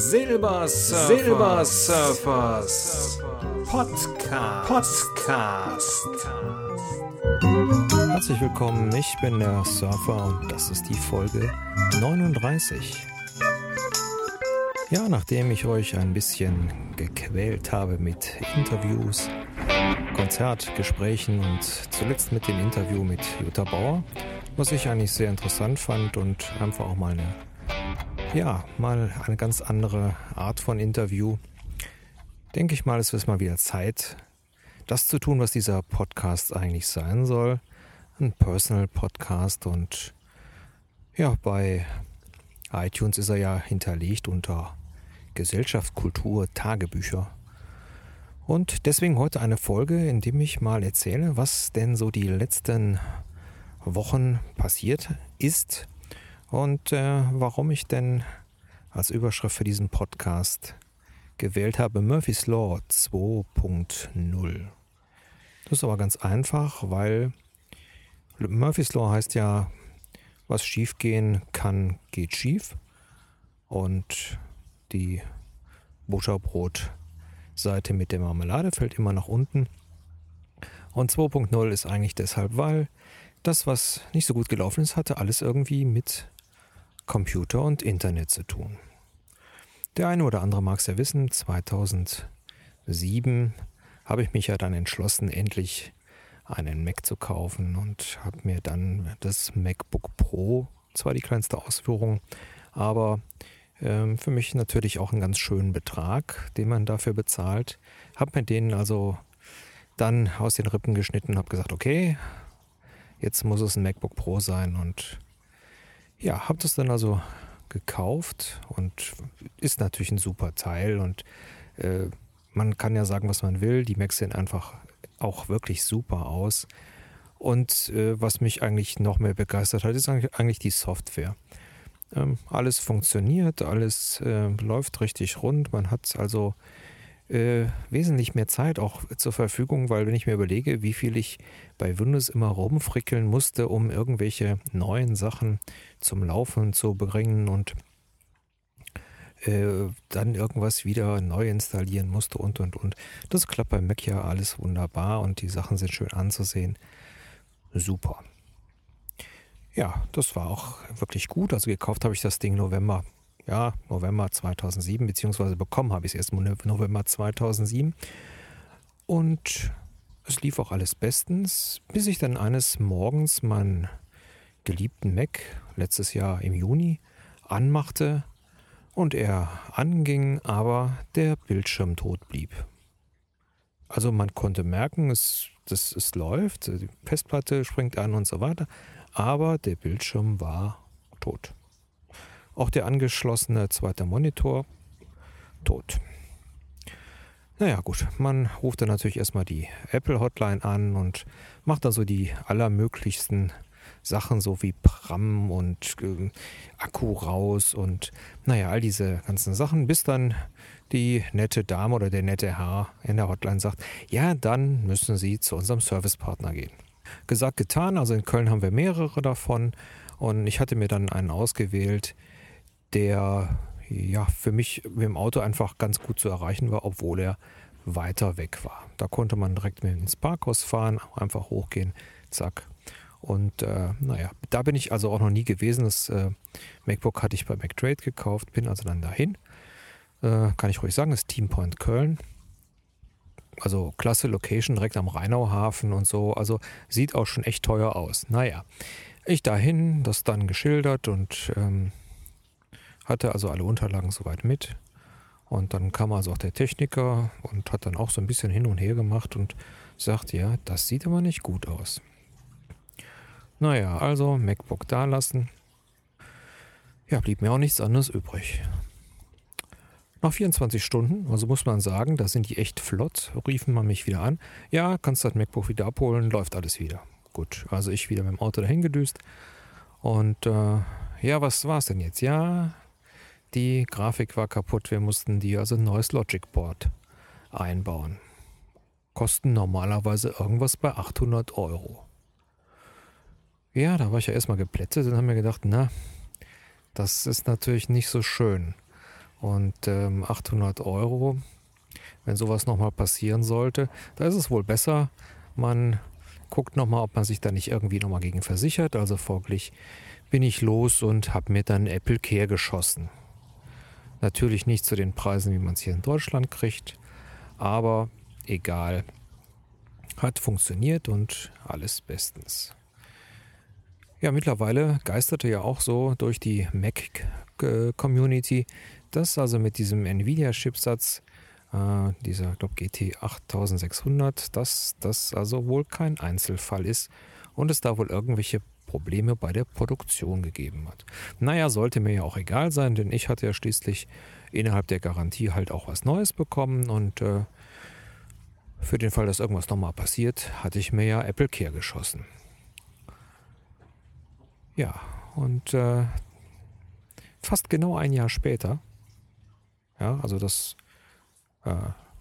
Silbersurfers, Silbersurfers Podcast. Podcast. Herzlich willkommen, ich bin der Surfer und das ist die Folge 39. Ja, nachdem ich euch ein bisschen gequält habe mit Interviews, Konzertgesprächen und zuletzt mit dem Interview mit Jutta Bauer, was ich eigentlich sehr interessant fand und einfach auch mal eine, ja, mal eine ganz andere Art von Interview, denke ich mal, es ist mal wieder Zeit, das zu tun, was dieser Podcast eigentlich sein soll. Ein Personal Podcast und ja, bei iTunes ist er ja hinterlegt unter Gesellschaft, Kultur, Tagebücher. Und deswegen heute eine Folge, in dem ich mal erzähle, was denn so die letzten Wochen passiert ist und äh, warum ich denn als Überschrift für diesen Podcast gewählt habe Murphy's Law 2.0. Das ist aber ganz einfach, weil Murphy's Law heißt ja, was schiefgehen kann, geht schief. Und die Butterbrot-Seite mit der Marmelade fällt immer nach unten. Und 2.0 ist eigentlich deshalb, weil das, was nicht so gut gelaufen ist, hatte alles irgendwie mit Computer und Internet zu tun. Der eine oder andere mag es ja wissen, 2007 habe ich mich ja dann entschlossen, endlich einen Mac zu kaufen und habe mir dann das MacBook Pro, zwar die kleinste Ausführung, aber ähm, für mich natürlich auch einen ganz schönen Betrag, den man dafür bezahlt. Habe mir den also dann aus den Rippen geschnitten und habe gesagt, okay, jetzt muss es ein MacBook Pro sein und ja, habe das dann also gekauft und ist natürlich ein super Teil und äh, man kann ja sagen, was man will. Die Macs sehen einfach auch wirklich super aus. Und äh, was mich eigentlich noch mehr begeistert hat, ist eigentlich die Software. Ähm, alles funktioniert, alles äh, läuft richtig rund. Man hat also äh, wesentlich mehr Zeit auch zur Verfügung, weil wenn ich mir überlege, wie viel ich bei Windows immer rumfrickeln musste, um irgendwelche neuen Sachen zum Laufen zu bringen und äh, dann irgendwas wieder neu installieren musste und und und. Das klappt bei Mac ja alles wunderbar und die Sachen sind schön anzusehen. Super. Ja, das war auch wirklich gut. Also gekauft habe ich das Ding November, ja, November 2007, beziehungsweise bekommen habe ich es erst November 2007. Und es lief auch alles bestens, bis ich dann eines Morgens meinen geliebten Mac letztes Jahr im Juni anmachte und er anging, aber der Bildschirm tot blieb. Also man konnte merken, es, das, es läuft, die Festplatte springt an und so weiter, aber der Bildschirm war tot. Auch der angeschlossene zweite Monitor tot. Naja gut, man ruft dann natürlich erstmal die Apple Hotline an und macht dann so die allermöglichsten Sachen, so wie Pram und äh, Akku raus und naja, all diese ganzen Sachen, bis dann die nette Dame oder der nette Herr in der Hotline sagt, ja, dann müssen Sie zu unserem Servicepartner gehen. Gesagt, getan. Also in Köln haben wir mehrere davon. Und ich hatte mir dann einen ausgewählt, der ja für mich mit dem Auto einfach ganz gut zu erreichen war, obwohl er weiter weg war. Da konnte man direkt mit ins Parkhaus fahren, einfach hochgehen, zack. Und äh, naja, da bin ich also auch noch nie gewesen. Das äh, MacBook hatte ich bei MacTrade gekauft, bin also dann dahin. Äh, kann ich ruhig sagen, das Team Point Köln also klasse Location direkt am Rheinauhafen und so. Also sieht auch schon echt teuer aus. Naja, ich dahin, das dann geschildert und ähm, hatte also alle Unterlagen soweit mit. Und dann kam also auch der Techniker und hat dann auch so ein bisschen hin und her gemacht und sagt, ja, das sieht aber nicht gut aus. Naja, also MacBook da lassen. Ja, blieb mir auch nichts anderes übrig. Nach 24 Stunden, also muss man sagen, da sind die echt flott, riefen man mich wieder an. Ja, kannst das MacBook wieder abholen, läuft alles wieder. Gut, also ich wieder mit dem Auto dahin gedüst. Und äh, ja, was war es denn jetzt? Ja, die Grafik war kaputt. Wir mussten die also ein neues Logic Board einbauen. Kosten normalerweise irgendwas bei 800 Euro. Ja, da war ich ja erstmal geplättet und habe mir gedacht, na, das ist natürlich nicht so schön. Und ähm, 800 Euro, wenn sowas nochmal passieren sollte, da ist es wohl besser, man guckt nochmal, ob man sich da nicht irgendwie nochmal gegen versichert. Also folglich bin ich los und habe mir dann Apple Care geschossen. Natürlich nicht zu den Preisen, wie man es hier in Deutschland kriegt, aber egal. Hat funktioniert und alles bestens. Ja, mittlerweile geisterte ja auch so durch die Mac-Community, dass also mit diesem Nvidia-Chipsatz, äh, dieser, glaube GT 8600, dass das also wohl kein Einzelfall ist und es da wohl irgendwelche Probleme bei der Produktion gegeben hat. Naja, sollte mir ja auch egal sein, denn ich hatte ja schließlich innerhalb der Garantie halt auch was Neues bekommen und äh, für den Fall, dass irgendwas nochmal passiert, hatte ich mir ja Apple Care geschossen. Ja, und äh, fast genau ein Jahr später, ja, also das äh,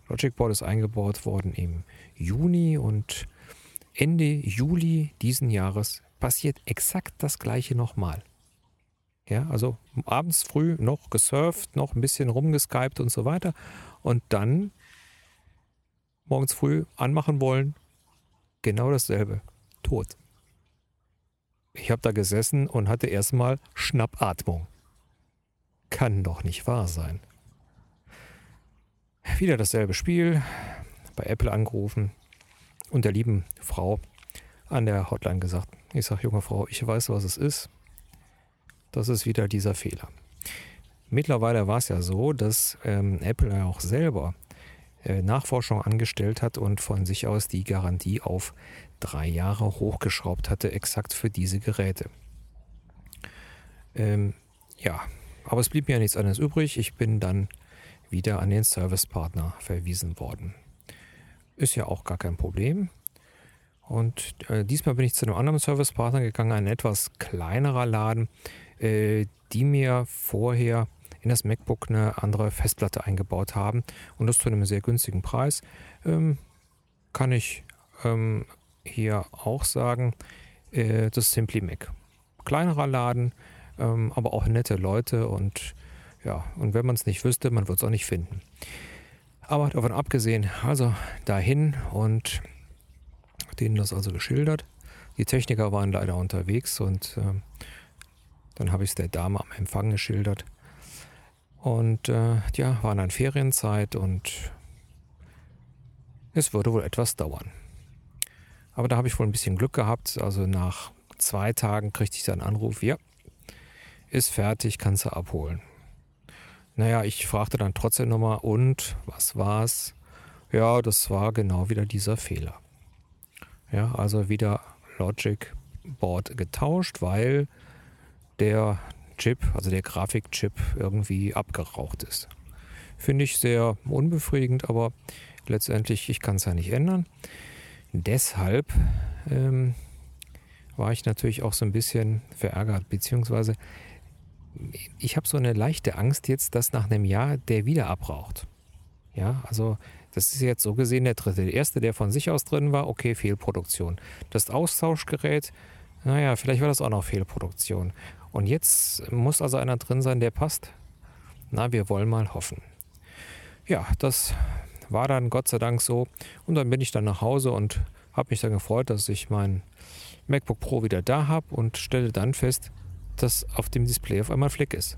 Logic Board ist eingebaut worden im Juni und Ende Juli diesen Jahres passiert exakt das gleiche nochmal. Ja, also abends früh noch gesurft, noch ein bisschen rumgeskypt und so weiter. Und dann morgens früh anmachen wollen, genau dasselbe. Tot. Ich habe da gesessen und hatte erstmal Schnappatmung. Kann doch nicht wahr sein. Wieder dasselbe Spiel, bei Apple angerufen und der lieben Frau an der Hotline gesagt, ich sage, junge Frau, ich weiß, was es ist. Das ist wieder dieser Fehler. Mittlerweile war es ja so, dass ähm, Apple ja auch selber äh, Nachforschung angestellt hat und von sich aus die Garantie auf drei Jahre hochgeschraubt hatte, exakt für diese Geräte. Ähm, ja, aber es blieb mir ja nichts anderes übrig. Ich bin dann wieder an den Servicepartner verwiesen worden. Ist ja auch gar kein Problem. Und äh, diesmal bin ich zu einem anderen Servicepartner gegangen, ein etwas kleinerer Laden, äh, die mir vorher in das MacBook eine andere Festplatte eingebaut haben und das zu einem sehr günstigen Preis. Ähm, kann ich ähm, hier auch sagen, äh, das ist Simply Mac. Kleinerer Laden, ähm, aber auch nette Leute und ja, und wenn man es nicht wüsste, man wird es auch nicht finden. Aber davon abgesehen, also dahin und denen das also geschildert. Die Techniker waren leider unterwegs und äh, dann habe ich es der Dame am Empfang geschildert. Und äh, ja, war dann Ferienzeit und es würde wohl etwas dauern. Aber da habe ich wohl ein bisschen Glück gehabt. Also nach zwei Tagen kriegte ich dann Anruf, ja, ist fertig, kannst du abholen. Naja, ich fragte dann trotzdem nochmal, und was war's? Ja, das war genau wieder dieser Fehler. Ja, also wieder Logic Board getauscht, weil der Chip, also der Grafikchip, irgendwie abgeraucht ist. Finde ich sehr unbefriedigend, aber letztendlich, ich kann es ja nicht ändern. Deshalb ähm, war ich natürlich auch so ein bisschen verärgert, beziehungsweise ich habe so eine leichte Angst jetzt, dass nach einem Jahr der wieder abraucht. Ja, also das ist jetzt so gesehen der dritte. Der erste, der von sich aus drin war, okay, Fehlproduktion. Das Austauschgerät, naja, vielleicht war das auch noch Fehlproduktion. Und jetzt muss also einer drin sein, der passt. Na, wir wollen mal hoffen. Ja, das war dann Gott sei Dank so. Und dann bin ich dann nach Hause und habe mich dann gefreut, dass ich mein MacBook Pro wieder da habe und stelle dann fest, dass auf dem Display auf einmal Flick ist.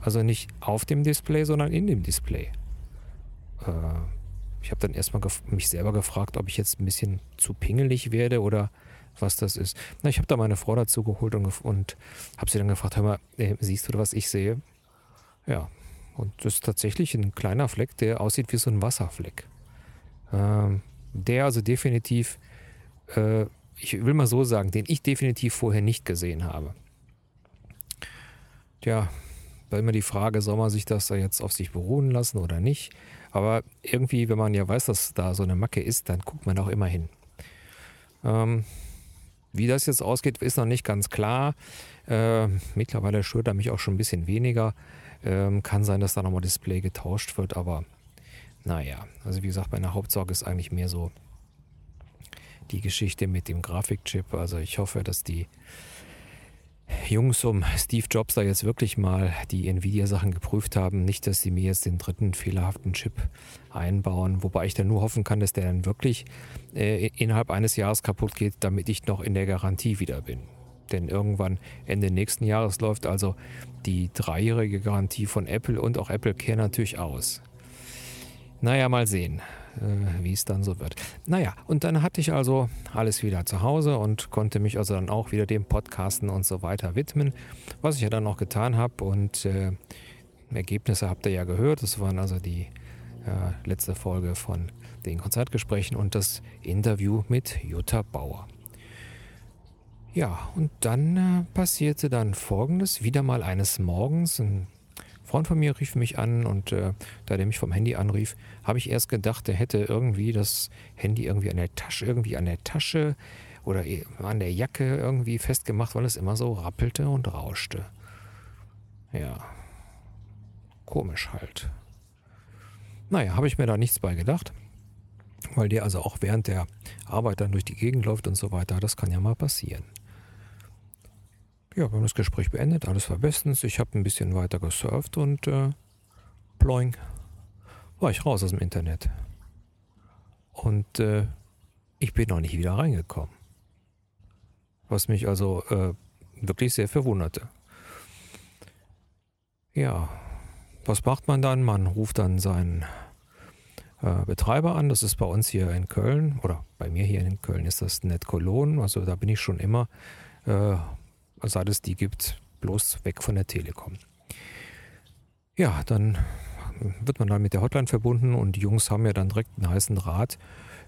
Also nicht auf dem Display, sondern in dem Display. Äh, ich habe dann erstmal mich selber gefragt, ob ich jetzt ein bisschen zu pingelig werde oder was das ist. Na, ich habe da meine Frau dazu geholt und, und habe sie dann gefragt, hör mal, äh, siehst du, was ich sehe? Ja, und das ist tatsächlich ein kleiner Fleck, der aussieht wie so ein Wasserfleck. Ähm, der also definitiv, äh, ich will mal so sagen, den ich definitiv vorher nicht gesehen habe. Tja, da immer die Frage, soll man sich das da jetzt auf sich beruhen lassen oder nicht? Aber irgendwie, wenn man ja weiß, dass da so eine Macke ist, dann guckt man auch immer hin. Ähm, wie das jetzt ausgeht, ist noch nicht ganz klar. Äh, mittlerweile stört er mich auch schon ein bisschen weniger. Ähm, kann sein, dass da nochmal Display getauscht wird, aber naja, also wie gesagt, meine Hauptsorge ist eigentlich mehr so die Geschichte mit dem Grafikchip. Also ich hoffe, dass die Jungs um Steve Jobs da jetzt wirklich mal die Nvidia-Sachen geprüft haben. Nicht, dass sie mir jetzt den dritten fehlerhaften Chip einbauen, wobei ich dann nur hoffen kann, dass der dann wirklich äh, innerhalb eines Jahres kaputt geht, damit ich noch in der Garantie wieder bin. Denn irgendwann Ende nächsten Jahres läuft also die dreijährige Garantie von Apple und auch Apple Care natürlich aus. Naja, mal sehen wie es dann so wird. Naja, und dann hatte ich also alles wieder zu Hause und konnte mich also dann auch wieder dem Podcasten und so weiter widmen, was ich ja dann auch getan habe. Und äh, Ergebnisse habt ihr ja gehört. Das waren also die äh, letzte Folge von den Konzertgesprächen und das Interview mit Jutta Bauer. Ja, und dann äh, passierte dann Folgendes. Wieder mal eines Morgens, ein Freund von mir rief mich an und äh, da der mich vom Handy anrief, habe ich erst gedacht, er hätte irgendwie das Handy irgendwie an der Tasche, irgendwie an der Tasche oder an der Jacke irgendwie festgemacht, weil es immer so rappelte und rauschte. Ja, komisch halt. Naja, habe ich mir da nichts bei gedacht, weil der also auch während der Arbeit dann durch die Gegend läuft und so weiter. Das kann ja mal passieren. Ja, wir haben das Gespräch beendet, alles war bestens. Ich habe ein bisschen weiter gesurft und äh, ploing, war ich raus aus dem Internet. Und äh, ich bin noch nicht wieder reingekommen. Was mich also äh, wirklich sehr verwunderte. Ja, was macht man dann? Man ruft dann seinen äh, Betreiber an. Das ist bei uns hier in Köln oder bei mir hier in Köln ist das Net Cologne. Also da bin ich schon immer äh, seit es die gibt, bloß weg von der Telekom. Ja, dann wird man dann mit der Hotline verbunden und die Jungs haben ja dann direkt einen heißen Draht.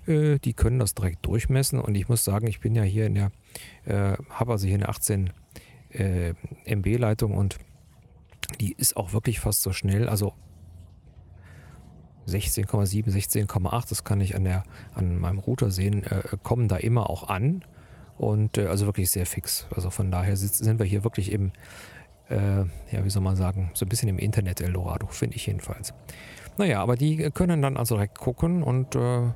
Äh, die können das direkt durchmessen und ich muss sagen, ich bin ja hier in der, äh, habe also hier eine 18 äh, MB-Leitung und die ist auch wirklich fast so schnell. Also 16,7, 16,8, das kann ich an, der, an meinem Router sehen, äh, kommen da immer auch an. Und äh, also wirklich sehr fix. Also von daher sind wir hier wirklich im, äh, ja, wie soll man sagen, so ein bisschen im Internet Eldorado, finde ich jedenfalls. Naja, aber die können dann also direkt gucken und äh,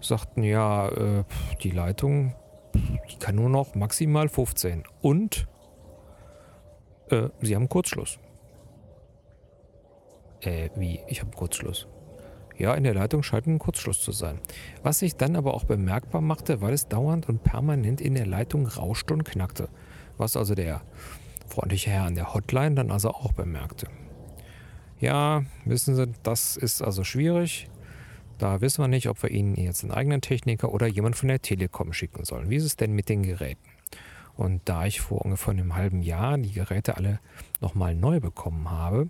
sagten, ja, äh, die Leitung, die kann nur noch maximal 15. Und äh, sie haben Kurzschluss. Äh, wie? Ich habe Kurzschluss ja, in der Leitung scheint ein Kurzschluss zu sein. Was sich dann aber auch bemerkbar machte, weil es dauernd und permanent in der Leitung rauschte und knackte. Was also der freundliche Herr an der Hotline dann also auch bemerkte. Ja, wissen Sie, das ist also schwierig. Da wissen wir nicht, ob wir Ihnen jetzt einen eigenen Techniker oder jemand von der Telekom schicken sollen. Wie ist es denn mit den Geräten? Und da ich vor ungefähr einem halben Jahr die Geräte alle nochmal neu bekommen habe,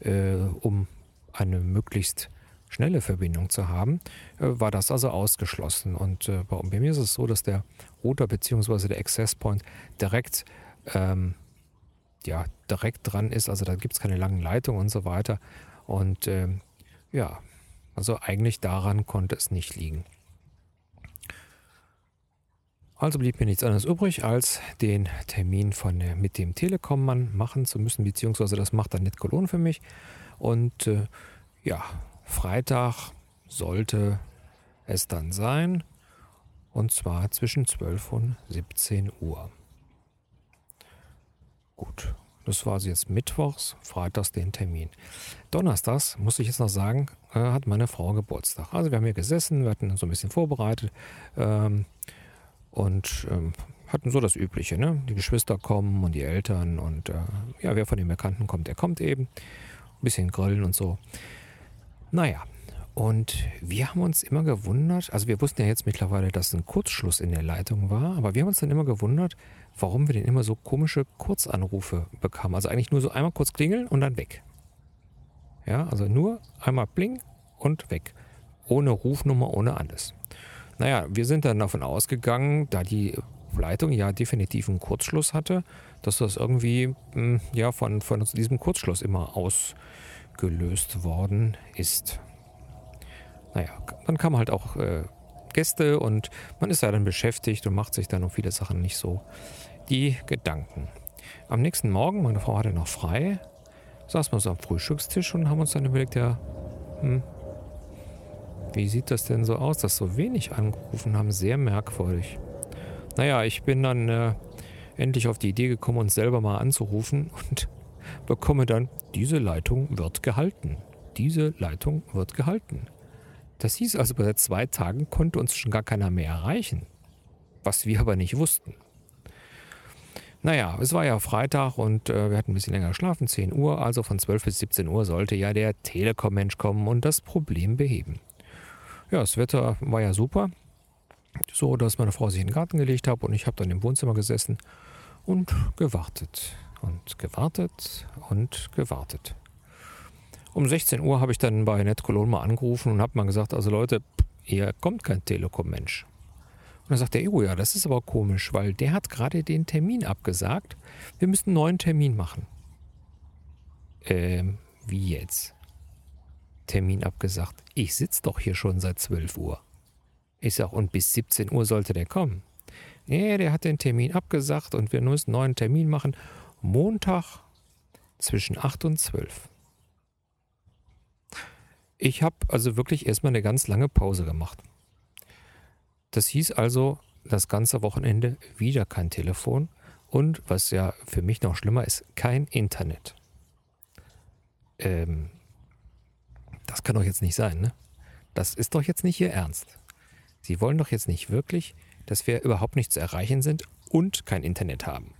äh, um eine möglichst schnelle Verbindung zu haben, äh, war das also ausgeschlossen. Und äh, bei mir ist es so, dass der Router bzw. der Access Point direkt, ähm, ja, direkt dran ist. Also da gibt es keine langen Leitungen und so weiter. Und ähm, ja, also eigentlich daran konnte es nicht liegen. Also blieb mir nichts anderes übrig, als den Termin von der, mit dem Telekom-Mann machen zu müssen, beziehungsweise das macht dann nicht Cologne für mich. Und äh, ja, Freitag sollte es dann sein. Und zwar zwischen 12 und 17 Uhr. Gut, das war also jetzt Mittwochs, Freitags den Termin. Donnerstags, muss ich jetzt noch sagen, äh, hat meine Frau Geburtstag. Also wir haben hier gesessen, wir hatten so ein bisschen vorbereitet ähm, und ähm, hatten so das Übliche. Ne? Die Geschwister kommen und die Eltern und äh, ja, wer von den Bekannten kommt, der kommt eben. Ein bisschen grillen und so. Naja, und wir haben uns immer gewundert, also wir wussten ja jetzt mittlerweile, dass ein Kurzschluss in der Leitung war, aber wir haben uns dann immer gewundert, warum wir denn immer so komische Kurzanrufe bekamen. Also eigentlich nur so einmal kurz klingeln und dann weg. Ja, also nur einmal bling und weg. Ohne Rufnummer, ohne alles. Naja, wir sind dann davon ausgegangen, da die Leitung ja definitiv einen Kurzschluss hatte, dass das irgendwie hm, ja, von, von diesem Kurzschluss immer aus gelöst worden ist. Naja, dann kamen halt auch äh, Gäste und man ist ja dann beschäftigt und macht sich dann um viele Sachen nicht so die Gedanken. Am nächsten Morgen, meine Frau hatte noch frei, saßen wir so am Frühstückstisch und haben uns dann überlegt, ja, hm, wie sieht das denn so aus, dass so wenig angerufen haben? Sehr merkwürdig. Naja, ich bin dann äh, endlich auf die Idee gekommen, uns selber mal anzurufen und bekomme dann, diese Leitung wird gehalten. Diese Leitung wird gehalten. Das hieß also, bei zwei Tagen konnte uns schon gar keiner mehr erreichen. Was wir aber nicht wussten. Naja, es war ja Freitag und äh, wir hatten ein bisschen länger geschlafen, 10 Uhr, also von 12 bis 17 Uhr sollte ja der Telekom-Mensch kommen und das Problem beheben. Ja, das Wetter war ja super, so dass meine Frau sich in den Garten gelegt hat und ich habe dann im Wohnzimmer gesessen und gewartet und gewartet und gewartet. Um 16 Uhr habe ich dann bei NetCologne mal angerufen und habe mal gesagt, also Leute, hier kommt kein Telekom-Mensch. Und dann sagt der Ego, ja, das ist aber komisch, weil der hat gerade den Termin abgesagt. Wir müssen einen neuen Termin machen. Ähm, wie jetzt? Termin abgesagt. Ich sitze doch hier schon seit 12 Uhr. Ich sag, und bis 17 Uhr sollte der kommen. Nee, der hat den Termin abgesagt und wir müssen einen neuen Termin machen. Montag zwischen 8 und 12. Ich habe also wirklich erstmal eine ganz lange Pause gemacht. Das hieß also, das ganze Wochenende wieder kein Telefon und, was ja für mich noch schlimmer ist, kein Internet. Ähm, das kann doch jetzt nicht sein, ne? Das ist doch jetzt nicht Ihr Ernst. Sie wollen doch jetzt nicht wirklich, dass wir überhaupt nicht zu erreichen sind und kein Internet haben.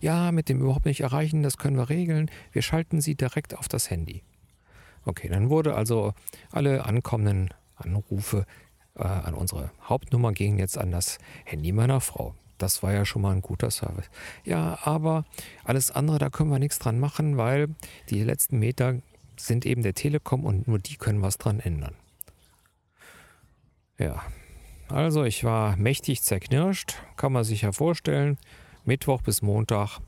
Ja, mit dem überhaupt nicht erreichen, das können wir regeln. Wir schalten Sie direkt auf das Handy. Okay, dann wurde also alle ankommenden Anrufe äh, an unsere Hauptnummer gingen jetzt an das Handy meiner Frau. Das war ja schon mal ein guter Service. Ja, aber alles andere, da können wir nichts dran machen, weil die letzten Meter sind eben der Telekom und nur die können was dran ändern. Ja, also ich war mächtig zerknirscht, kann man sich ja vorstellen. Mittwoch bis Montag,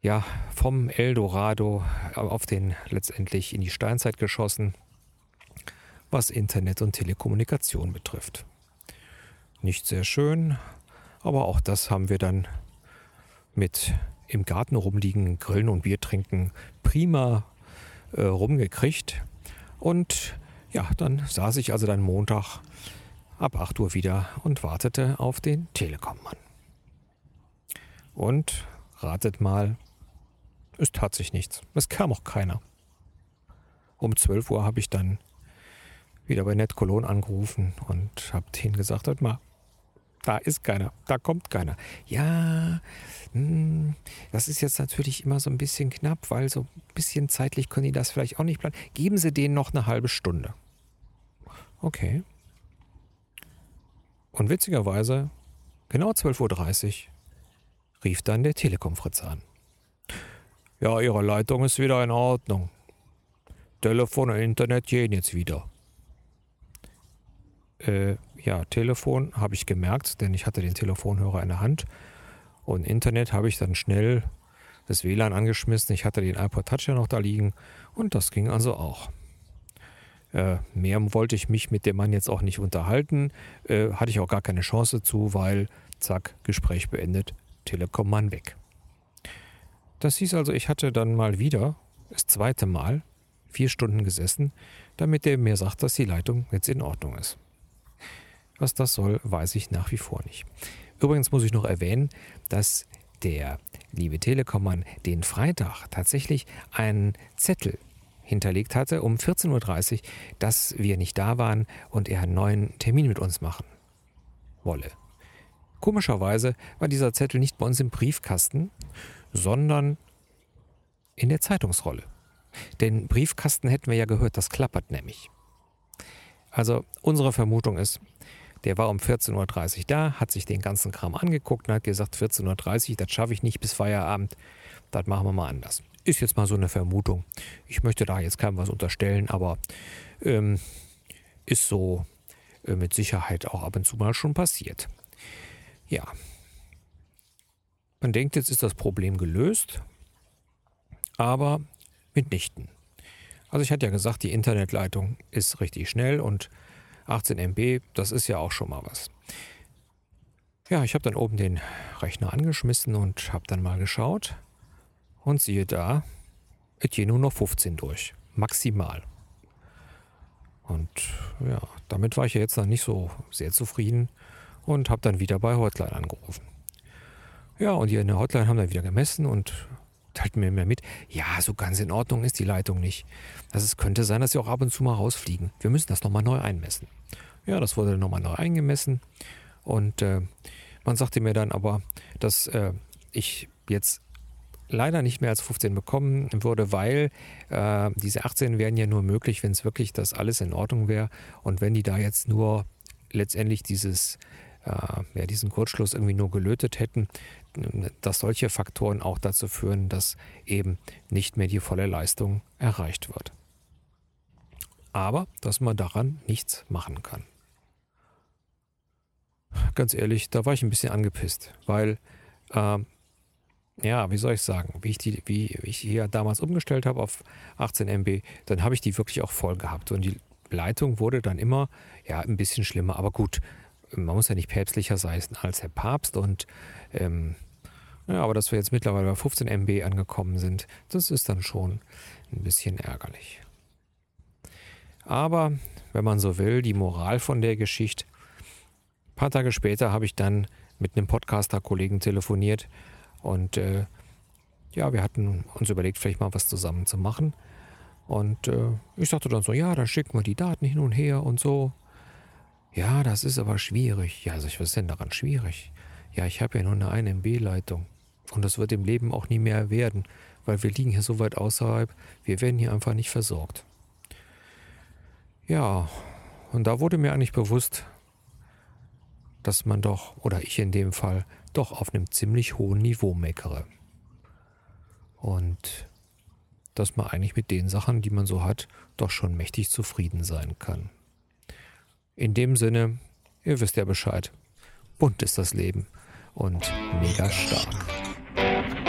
ja, vom Eldorado auf den letztendlich in die Steinzeit geschossen was Internet und Telekommunikation betrifft. Nicht sehr schön, aber auch das haben wir dann mit im Garten rumliegen, Grillen und Bier trinken prima äh, rumgekriegt. Und ja, dann saß ich also dann Montag ab 8 Uhr wieder und wartete auf den Telekom-Mann. Und ratet mal, es tat sich nichts. Es kam auch keiner. Um 12 Uhr habe ich dann wieder bei Net Cologne angerufen und habe denen gesagt, hört mal, da ist keiner, da kommt keiner. Ja, hm, das ist jetzt natürlich immer so ein bisschen knapp, weil so ein bisschen zeitlich können die das vielleicht auch nicht planen. Geben Sie denen noch eine halbe Stunde. Okay. Und witzigerweise, genau 12.30 Uhr, rief dann der Telekom-Fritz an. Ja, Ihre Leitung ist wieder in Ordnung. Telefon und Internet gehen jetzt wieder. Äh, ja, Telefon habe ich gemerkt, denn ich hatte den Telefonhörer in der Hand. Und Internet habe ich dann schnell das WLAN angeschmissen. Ich hatte den iPod Touch ja noch da liegen und das ging also auch. Äh, mehr wollte ich mich mit dem Mann jetzt auch nicht unterhalten. Äh, hatte ich auch gar keine Chance zu, weil zack, Gespräch beendet, Telekom-Mann weg. Das hieß also, ich hatte dann mal wieder, das zweite Mal, vier Stunden gesessen, damit der mir sagt, dass die Leitung jetzt in Ordnung ist. Was das soll, weiß ich nach wie vor nicht. Übrigens muss ich noch erwähnen, dass der liebe Telekom-Mann den Freitag tatsächlich einen Zettel hinterlegt hatte um 14.30 Uhr, dass wir nicht da waren und er einen neuen Termin mit uns machen wolle. Komischerweise war dieser Zettel nicht bei uns im Briefkasten, sondern in der Zeitungsrolle. Den Briefkasten hätten wir ja gehört, das klappert nämlich. Also unsere Vermutung ist, der war um 14.30 Uhr da, hat sich den ganzen Kram angeguckt und hat gesagt, 14.30 Uhr, das schaffe ich nicht bis Feierabend, das machen wir mal anders. Ist jetzt mal so eine Vermutung. Ich möchte da jetzt keinem was unterstellen, aber ähm, ist so äh, mit Sicherheit auch ab und zu mal schon passiert. Ja. Man denkt, jetzt ist das Problem gelöst, aber mitnichten. Also ich hatte ja gesagt, die Internetleitung ist richtig schnell und 18 MB, das ist ja auch schon mal was. Ja, ich habe dann oben den Rechner angeschmissen und habe dann mal geschaut. Und siehe da, es geht nur noch 15 durch. Maximal. Und ja, damit war ich ja jetzt noch nicht so sehr zufrieden und habe dann wieder bei Hotline angerufen. Ja, und die in der Hotline haben dann wieder gemessen und teilten mir mehr mit. Ja, so ganz in Ordnung ist die Leitung nicht. Also es könnte sein, dass sie auch ab und zu mal rausfliegen. Wir müssen das nochmal neu einmessen. Ja, das wurde nochmal neu eingemessen. Und äh, man sagte mir dann aber, dass äh, ich jetzt leider nicht mehr als 15 bekommen würde, weil äh, diese 18 wären ja nur möglich, wenn es wirklich das alles in Ordnung wäre. Und wenn die da jetzt nur letztendlich dieses, ja, diesen Kurzschluss irgendwie nur gelötet hätten, dass solche Faktoren auch dazu führen, dass eben nicht mehr die volle Leistung erreicht wird. Aber dass man daran nichts machen kann. Ganz ehrlich, da war ich ein bisschen angepisst, weil äh, ja, wie soll ich sagen, wie ich, die, wie ich hier damals umgestellt habe auf 18 MB, dann habe ich die wirklich auch voll gehabt. Und die Leitung wurde dann immer ja, ein bisschen schlimmer. Aber gut, man muss ja nicht päpstlicher sein als der Papst. Und ähm, ja, aber dass wir jetzt mittlerweile bei 15 MB angekommen sind, das ist dann schon ein bisschen ärgerlich. Aber wenn man so will, die Moral von der Geschichte. Ein paar Tage später habe ich dann mit einem Podcaster-Kollegen telefoniert und äh, ja, wir hatten uns überlegt, vielleicht mal was zusammen zu machen. Und äh, ich sagte dann so, ja, dann schicken wir die Daten hin und her und so. Ja, das ist aber schwierig. Ja, also was ist denn daran schwierig? Ja, ich habe ja nur eine 1 MB-Leitung. Und das wird im Leben auch nie mehr werden, weil wir liegen hier so weit außerhalb, wir werden hier einfach nicht versorgt. Ja, und da wurde mir eigentlich bewusst, dass man doch, oder ich in dem Fall, doch auf einem ziemlich hohen Niveau meckere. Und dass man eigentlich mit den Sachen, die man so hat, doch schon mächtig zufrieden sein kann. In dem Sinne, ihr wisst ja Bescheid. Bunt ist das Leben und mega stark.